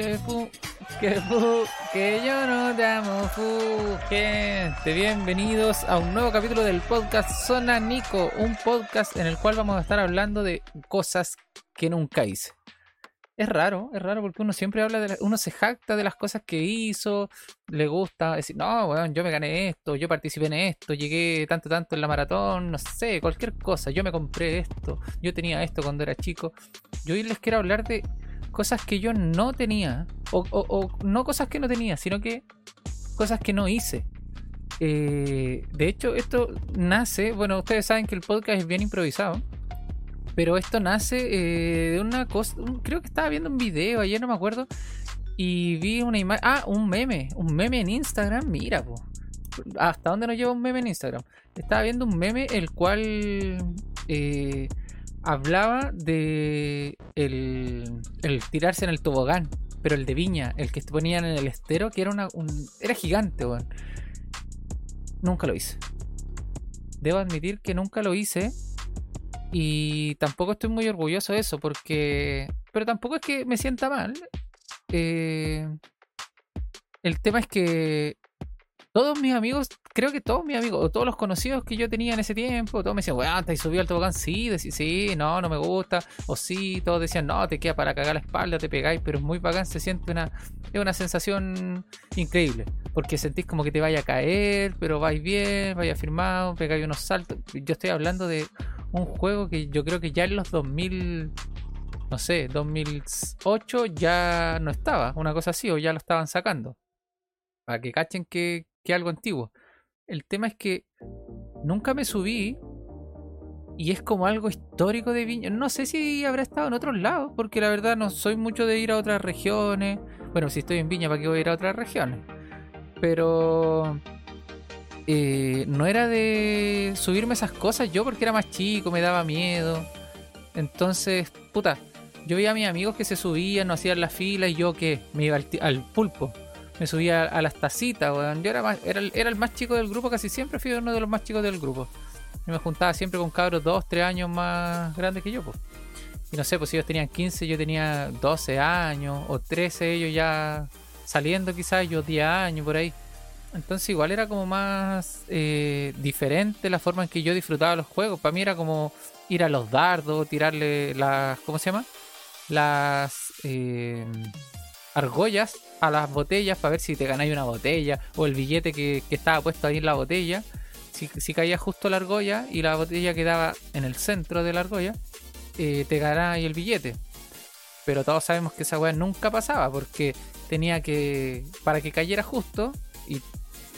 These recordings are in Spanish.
Que fu, que fu, que yo no te amo, fu. Gente, bienvenidos a un nuevo capítulo del podcast Zona Nico, un podcast en el cual vamos a estar hablando de cosas que nunca hice. Es raro, es raro porque uno siempre habla de la- uno se jacta de las cosas que hizo, le gusta decir, no, weón, yo me gané esto, yo participé en esto, llegué tanto, tanto en la maratón, no sé, cualquier cosa, yo me compré esto, yo tenía esto cuando era chico. Yo hoy les quiero hablar de cosas que yo no tenía, o, o- o no cosas que no tenía, sino que cosas que no hice. Eh, de hecho, esto nace, bueno, ustedes saben que el podcast es bien improvisado, pero esto nace eh, de una cosa, creo que estaba viendo un video ayer, no me acuerdo, y vi una imagen, ah, un meme, un meme en Instagram, mira, po. ¿Hasta dónde nos lleva un meme en Instagram? Estaba viendo un meme el cual eh, hablaba de el, el tirarse en el tobogán, pero el de Viña, el que ponían en el estero, que era una un- era gigante, weón. Nunca lo hice. Debo admitir que nunca lo hice y tampoco estoy muy orgulloso de eso porque pero tampoco es que me sienta mal. Eh, el tema es que todos mis amigos, creo que todos mis amigos, todos los conocidos que yo tenía en ese tiempo, todos me decían, weón, ¿te subido al tobogán? Sí, decía, sí, no, no me gusta. O sí, todos decían, no, te queda para cagar la espalda, te pegáis, pero es muy bacán, se siente una, es una sensación increíble. Porque sentís como que te vaya a caer, pero vais bien, vaya firmado, pegáis unos saltos. Yo estoy hablando de un juego que yo creo que ya en los 2000, no sé, 2008 ya no estaba, una cosa así, o ya lo estaban sacando. Para que cachen que, que algo antiguo. El tema es que nunca me subí y es como algo histórico de Viña. No sé si habrá estado en otros lados, porque la verdad no soy mucho de ir a otras regiones. Bueno, si estoy en Viña, ¿para qué voy a ir a otras regiones? Pero eh, no era de subirme esas cosas yo porque era más chico, me daba miedo. Entonces, puta, yo veía a mis amigos que se subían, no hacían la fila y yo que me iba al, pulpo. Me subía a las tacitas, weón. Yo era, más, era, era el más chico del grupo, casi siempre fui uno de los más chicos del grupo. Yo me juntaba siempre con cabros 2, 3 años más grandes que yo, pues. Y no sé, pues ellos tenían 15, yo tenía 12 años, o 13, ellos ya saliendo quizás, yo 10 años por ahí. Entonces igual era como más eh, diferente la forma en que yo disfrutaba los juegos. Para mí era como ir a los dardos, tirarle las... ¿Cómo se llama? Las eh, argollas a las botellas para ver si te ganáis una botella o el billete que, estaba puesto ahí en la botella. Si, caía justo la argolla y la botella quedaba en el centro de la argolla, eh, te ganáis el billete. Pero todos sabemos que esa weá nunca pasaba porque tenía que. Para que cayera justo. Y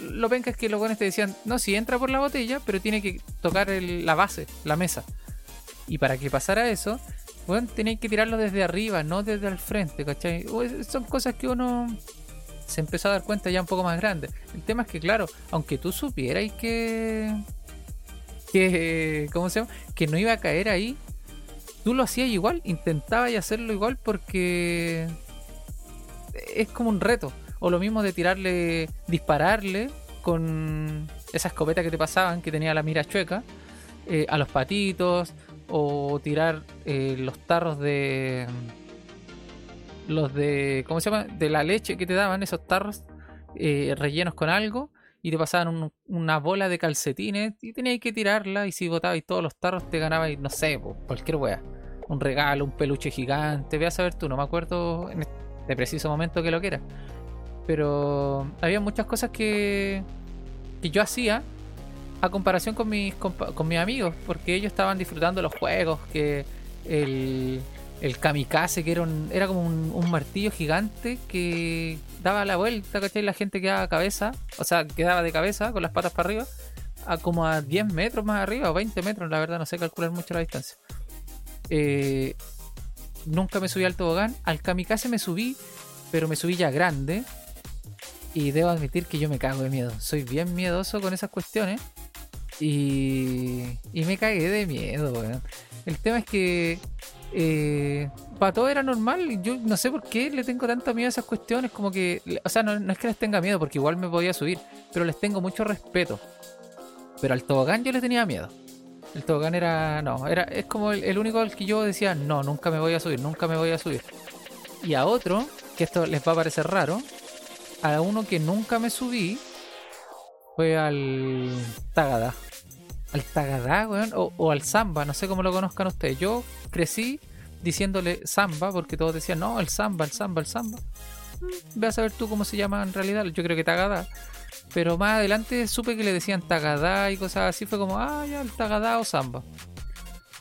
lo penca es que los buenos te decían: No, si entra por la botella, pero tiene que tocar la base, la mesa. Y para que pasara eso, bueno, tenéis que tirarlo desde arriba, no desde el frente, ¿cachai? Son cosas que uno se empezó a dar cuenta ya un poco más grande. El tema es que, claro, aunque tú supieras que. que. ¿Cómo se llama? Que no iba a caer ahí, tú lo hacías igual, intentabas hacerlo igual porque. es como un reto. O lo mismo de tirarle, dispararle con esa escopeta que te pasaban, que tenía la mira chueca, eh, a los patitos, o tirar eh, los tarros de los de cómo se llama de la leche que te daban esos tarros eh, rellenos con algo y te pasaban un- una bola de calcetines y tenías que tirarla y si botabais todos los tarros te ganabais no sé cualquier wea un regalo un peluche gigante ve a saber tú no me acuerdo en este preciso momento que lo que era. Pero había muchas cosas que que yo hacía a comparación con mis, con mis amigos, porque ellos estaban disfrutando los juegos, que el, el kamikaze, que era, un- era como un, martillo gigante que daba la vuelta, ¿cachai? La gente quedaba cabeza, o sea, quedaba de cabeza con las patas para arriba, a como a 10 metros más arriba, o 20 metros, la verdad, no sé calcular mucho la distancia. Eh, nunca me subí al tobogán, al kamikaze me subí, pero me subí ya grande. Y debo admitir que yo me cago de miedo. Soy bien miedoso con esas cuestiones. Y, y me cagué de miedo, weón. El tema es que eh, para todo era normal. Yo no sé por qué le tengo tanto miedo a esas cuestiones. Como que, o sea, no, no es que les tenga miedo, porque igual me podía subir, pero les tengo mucho respeto. Pero al tobogán yo le tenía miedo. El tobogán era, no, era, es como el, el único al que yo decía, no, nunca me voy a subir, nunca me voy a subir. Y a otro, que esto les va a parecer raro, a uno que nunca me subí fue al Tagada. Al Tagada, weón, o, al Samba, no sé cómo lo conozcan ustedes. Yo crecí diciéndole Samba porque todos decían, no, el Samba, el Samba, el Samba. Mm, ve a saber tú cómo se llama en realidad. Yo creo que Tagada. Pero más adelante supe que le decían Tagada y cosas así. Fue como, ah, ya, el Tagada o Samba.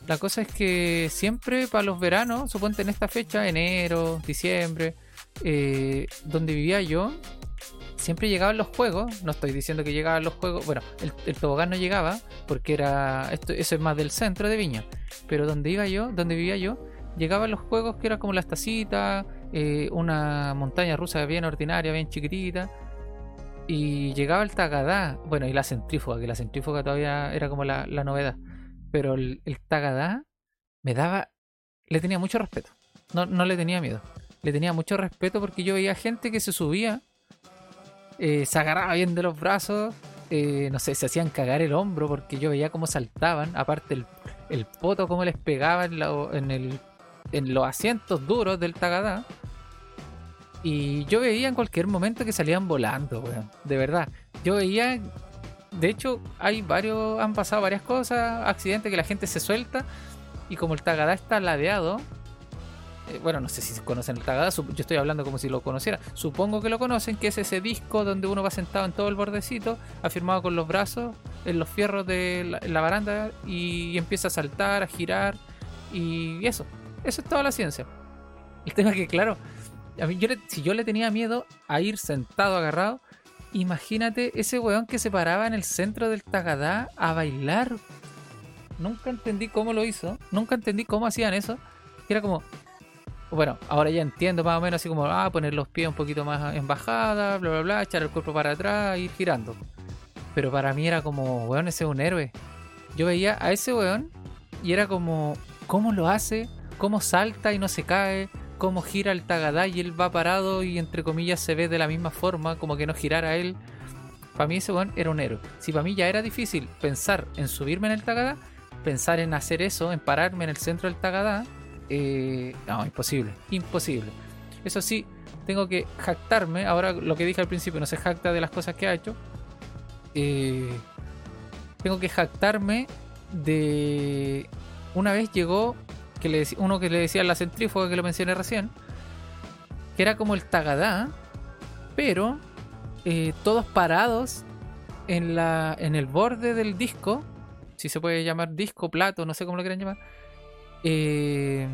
La cosa es que siempre para los veranos, suponte en esta fecha, enero, diciembre, eh, donde vivía yo, siempre llegaban los juegos. No estoy diciendo que llegaban los juegos. Bueno, el, tobogán no llegaba porque era. Esto, eso es más del centro de Viña. Pero donde iba yo, donde vivía yo, llegaban los juegos que era como las tacitas, eh, una montaña rusa bien ordinaria, bien chiquitita. Y llegaba el Tagadá, bueno, y la centrífuga, que la centrífuga todavía era como la, novedad. Pero el, el, Tagadá me daba. Le tenía mucho respeto. No, no le tenía miedo. Le tenía mucho respeto porque yo veía gente que se subía eh, se agarraba bien de los brazos, eh, no sé, se hacían cagar el hombro porque yo veía cómo saltaban, aparte el, el poto cómo les pegaba en, el, en los asientos duros del Tagadá. Y yo veía en cualquier momento que salían volando, weón. De verdad. Yo veía. De hecho, hay varios. Han pasado varias cosas. Accidentes que la gente se suelta. Y como el Tagadá está ladeado, eh, bueno, no sé si conocen el Tagada, yo estoy hablando como si lo conociera. Supongo que lo conocen, que es ese disco donde uno va sentado en todo el bordecito, afirmado con los brazos en los fierros de la, baranda y empieza a saltar, a girar y eso. Eso es toda la ciencia. El tema es que, claro, si yo le tenía miedo a ir sentado, agarrado, imagínate ese weón que se paraba en el centro del Tagadá a bailar. Nunca entendí cómo lo hizo, nunca entendí cómo hacían eso. Era como, bueno, ahora ya entiendo más o menos así como, ah, poner los pies un poquito más en bajada, bla, bla, bla, echar el cuerpo para atrás, ir girando. Pero para mí era como, weón, ese es un héroe. Yo veía a ese weón y era como, ¿cómo lo hace? ¿Cómo salta y no se cae? ¿Cómo gira el tagadá y él va parado y entre comillas se ve de la misma forma, como que no girara él? Para mí ese weón era un héroe. Si para mí ya era difícil pensar en subirme en el tagadá, pensar en hacer eso, en pararme en el centro del tagadá, eh, no, imposible, imposible. Eso sí, tengo que jactarme. Ahora lo que dije al principio, no se jacta de las cosas que ha hecho. Eh, tengo que jactarme de... Una vez llegó que le uno que le decía la centrífuga que lo mencioné recién, que era como el tagadá, pero eh, todos parados en, la, en el borde del disco, si se puede llamar disco, plato, no sé cómo lo quieren llamar, eh,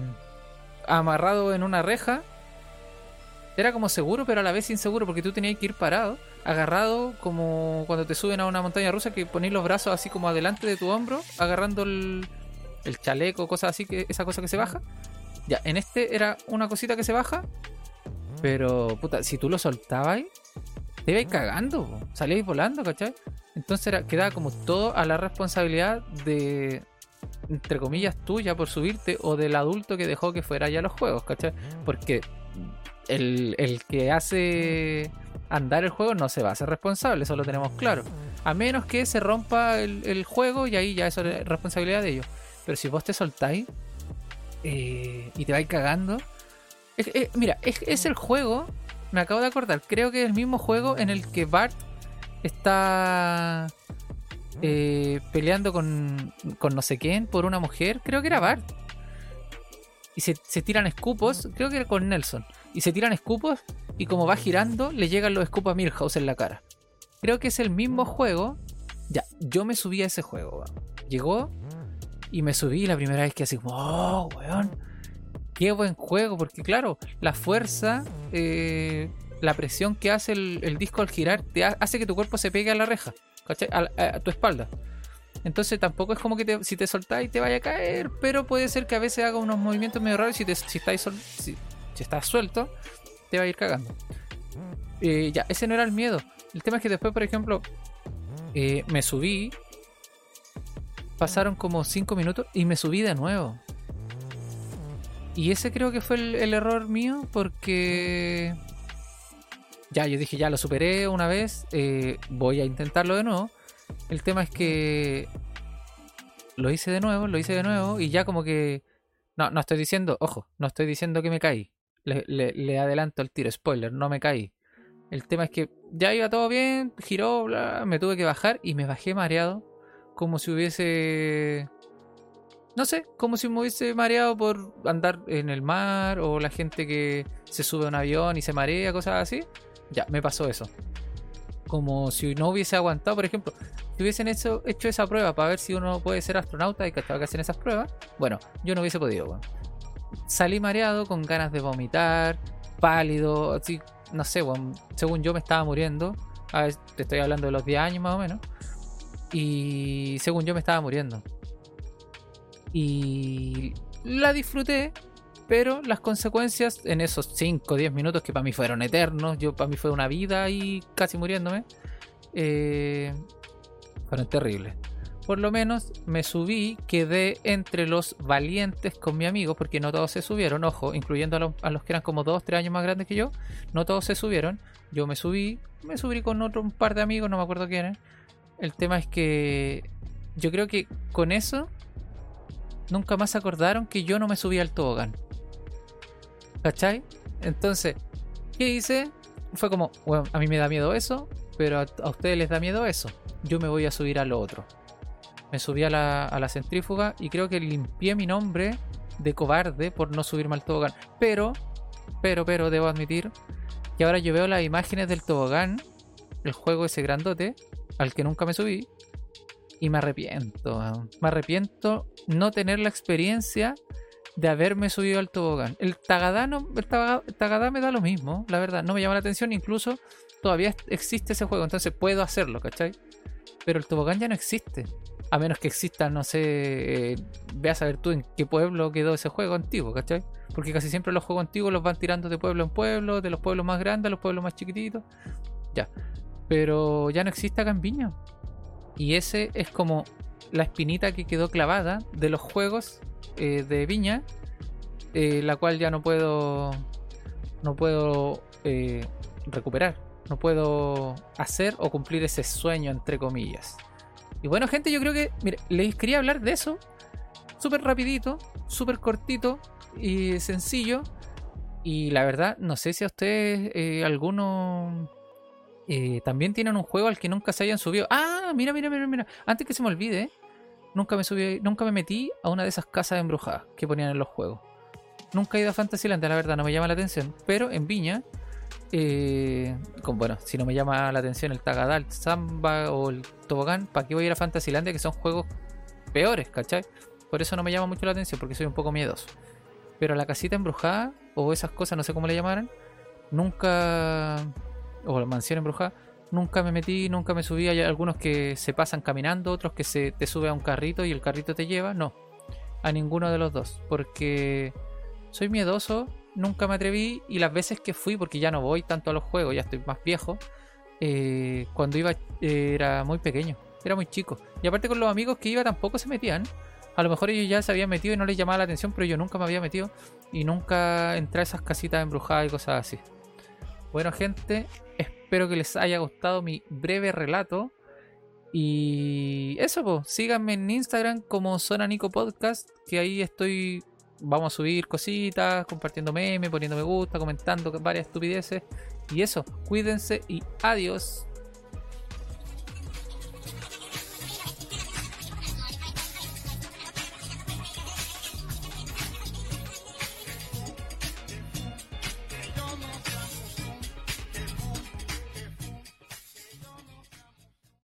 amarrado en una reja. Era como seguro, pero a la vez inseguro, porque tú tenías que ir parado, agarrado como cuando te suben a una montaña rusa, que ponéis los brazos así como adelante de tu hombro, agarrando el, chaleco, cosas así, que esa cosa que se baja. Ya, en este era una cosita que se baja, pero puta, si tú lo soltabas, te ibas cagando, salíais volando, ¿cachai? Entonces era, quedaba como todo a la responsabilidad de, entre comillas, tuya por subirte o del adulto que dejó que fuera ya los juegos, ¿cachai? Porque el, que hace andar el juego no se va a hacer responsable, eso lo tenemos claro. A menos que se rompa el, juego y ahí ya eso es responsabilidad de ellos. Pero si vos te soltáis eh, y te vais cagando. mira, es, es, el juego. Me acabo de acordar. Creo que es el mismo juego en el que Bart está eh, peleando con, con no sé quién por una mujer, creo que era Bart. Y se, tiran escupos, creo que era con Nelson. Y se tiran escupos y como va girando, le llegan los escupos a Milhouse en la cara. Creo que es el mismo juego. Ya, yo me subí a ese juego. Llegó y me subí la primera vez que así como, oh, weón. Qué buen juego, porque claro, la fuerza, eh, la presión que hace el, el, disco al girar, te hace que tu cuerpo se pegue a la reja. A, tu espalda. Entonces tampoco es como que si te soltáis te vaya a caer, pero puede ser que a veces haga unos movimientos medio raros si, te, si, estáis si, estás suelto, te va a ir cagando. Eh, ya, ese no era el miedo. El tema es que después, por ejemplo, eh, me subí, pasaron como 5 minutos y me subí de nuevo. Y ese creo que fue el error mío porque ya, yo dije, ya lo superé una vez, eh, voy a intentarlo de nuevo. El tema es que lo hice de nuevo, lo hice de nuevo y ya como que... No, no estoy diciendo, ojo, no estoy diciendo que me caí. Le, le- le adelanto el tiro, spoiler, no me caí. El tema es que ya iba todo bien, giró, bla, me tuve que bajar y me bajé mareado, como si hubiese... No sé, como si me hubiese mareado por andar en el mar o la gente que se sube a un avión y se marea, cosas así. Ya, me pasó eso. Como si no hubiese aguantado, por ejemplo, si hubiesen hecho, hecho esa prueba para ver si uno puede ser astronauta y que que hacen esas pruebas, bueno, yo no hubiese podido. weón. Salí mareado con ganas de vomitar, pálido, así, no sé, weón, según yo me estaba muriendo. A ver, te estoy hablando de los 10 años más o menos. Y según yo me estaba muriendo. Y la disfruté, pero las consecuencias en esos 5 o 10 minutos que para mí fueron eternos, yo para mí fue una vida y casi muriéndome, eh, fueron terribles. Por lo menos me subí, quedé entre los valientes con mi amigo, porque no todos se subieron, ojo, incluyendo a los, que eran como 2 3 años más grandes que yo, no todos se subieron. Yo me subí, me subí con otro par de amigos, no me acuerdo quiénes. El tema es que yo creo que con eso nunca más se acordaron que yo no me subí al tobogán. ¿Cachai? Entonces, ¿qué hice? Fue como, bueno, a mí me da miedo eso, pero a, ustedes les da miedo eso. Yo me voy a subir a lo otro. Me subí a la, a la centrífuga y creo que limpié mi nombre de cobarde por no subirme al tobogán. Pero, pero, pero, debo admitir que ahora yo veo las imágenes del tobogán, el juego ese grandote, al que nunca me subí, y me arrepiento. Me arrepiento no tener la experiencia de haberme subido al tobogán. El Tagadá, no- el me da lo mismo, la verdad. No me llama la atención, incluso todavía existe ese juego, entonces puedo hacerlo, ¿cachai? Pero el tobogán ya no existe. A menos que exista, no sé, eh, veas a ver tú en qué pueblo quedó ese juego antiguo, ¿cachai? Porque casi siempre los juegos antiguos los van tirando de pueblo en pueblo, de los pueblos más grandes a los pueblos más chiquititos. Ya. Pero ya no existe acá. Y ese es como la espinita que quedó clavada de los juegos eh, de Viña, eh, la cual ya no puedo, no puedo eh, recuperar, no puedo hacer o cumplir ese sueño entre comillas. Y bueno, gente, yo creo que, mire, les quería hablar de eso, súper rapidito, súper cortito y sencillo. Y la verdad, no sé si a ustedes alguno también tienen un juego al que nunca se hayan subido. Ah, mira, mira, mira, mira. Antes que se me olvide, nunca me subí, nunca me metí a una de esas casas embrujadas que ponían en los juegos. Nunca he ido a Fantasyland, la verdad, no me llama la atención. Pero en Viña, eh, con, bueno, si no me llama la atención el Tagadá, el Samba o el Tobogán, ¿para qué voy a ir a Fantasylandia que son juegos peores, ¿cachai? Por eso no me llama mucho la atención, porque soy un poco miedoso. Pero la casita embrujada, o esas cosas, no sé cómo le llamaran, nunca. O la mansión embrujada, nunca me metí, nunca me subí. Hay algunos que se pasan caminando, otros que se te sube a un carrito y el carrito te lleva. No, a ninguno de los dos, porque soy miedoso, nunca me atreví y las veces que fui, porque ya no voy tanto a los juegos, ya estoy más viejo, eh, cuando iba eh, era muy pequeño, era muy chico. Y aparte con los amigos que iba tampoco se metían. A lo mejor ellos ya se habían metido y no les llamaba la atención, pero yo nunca me había metido y nunca entré a esas casitas embrujadas y cosas así. Bueno, gente, espero que les haya gustado mi breve relato. Y eso, pues, síganme en Instagram como Zona Nico Podcast, que ahí estoy. Vamos a subir cositas, compartiendo memes, poniendo me gusta, comentando varias estupideces. Y eso, cuídense y adiós.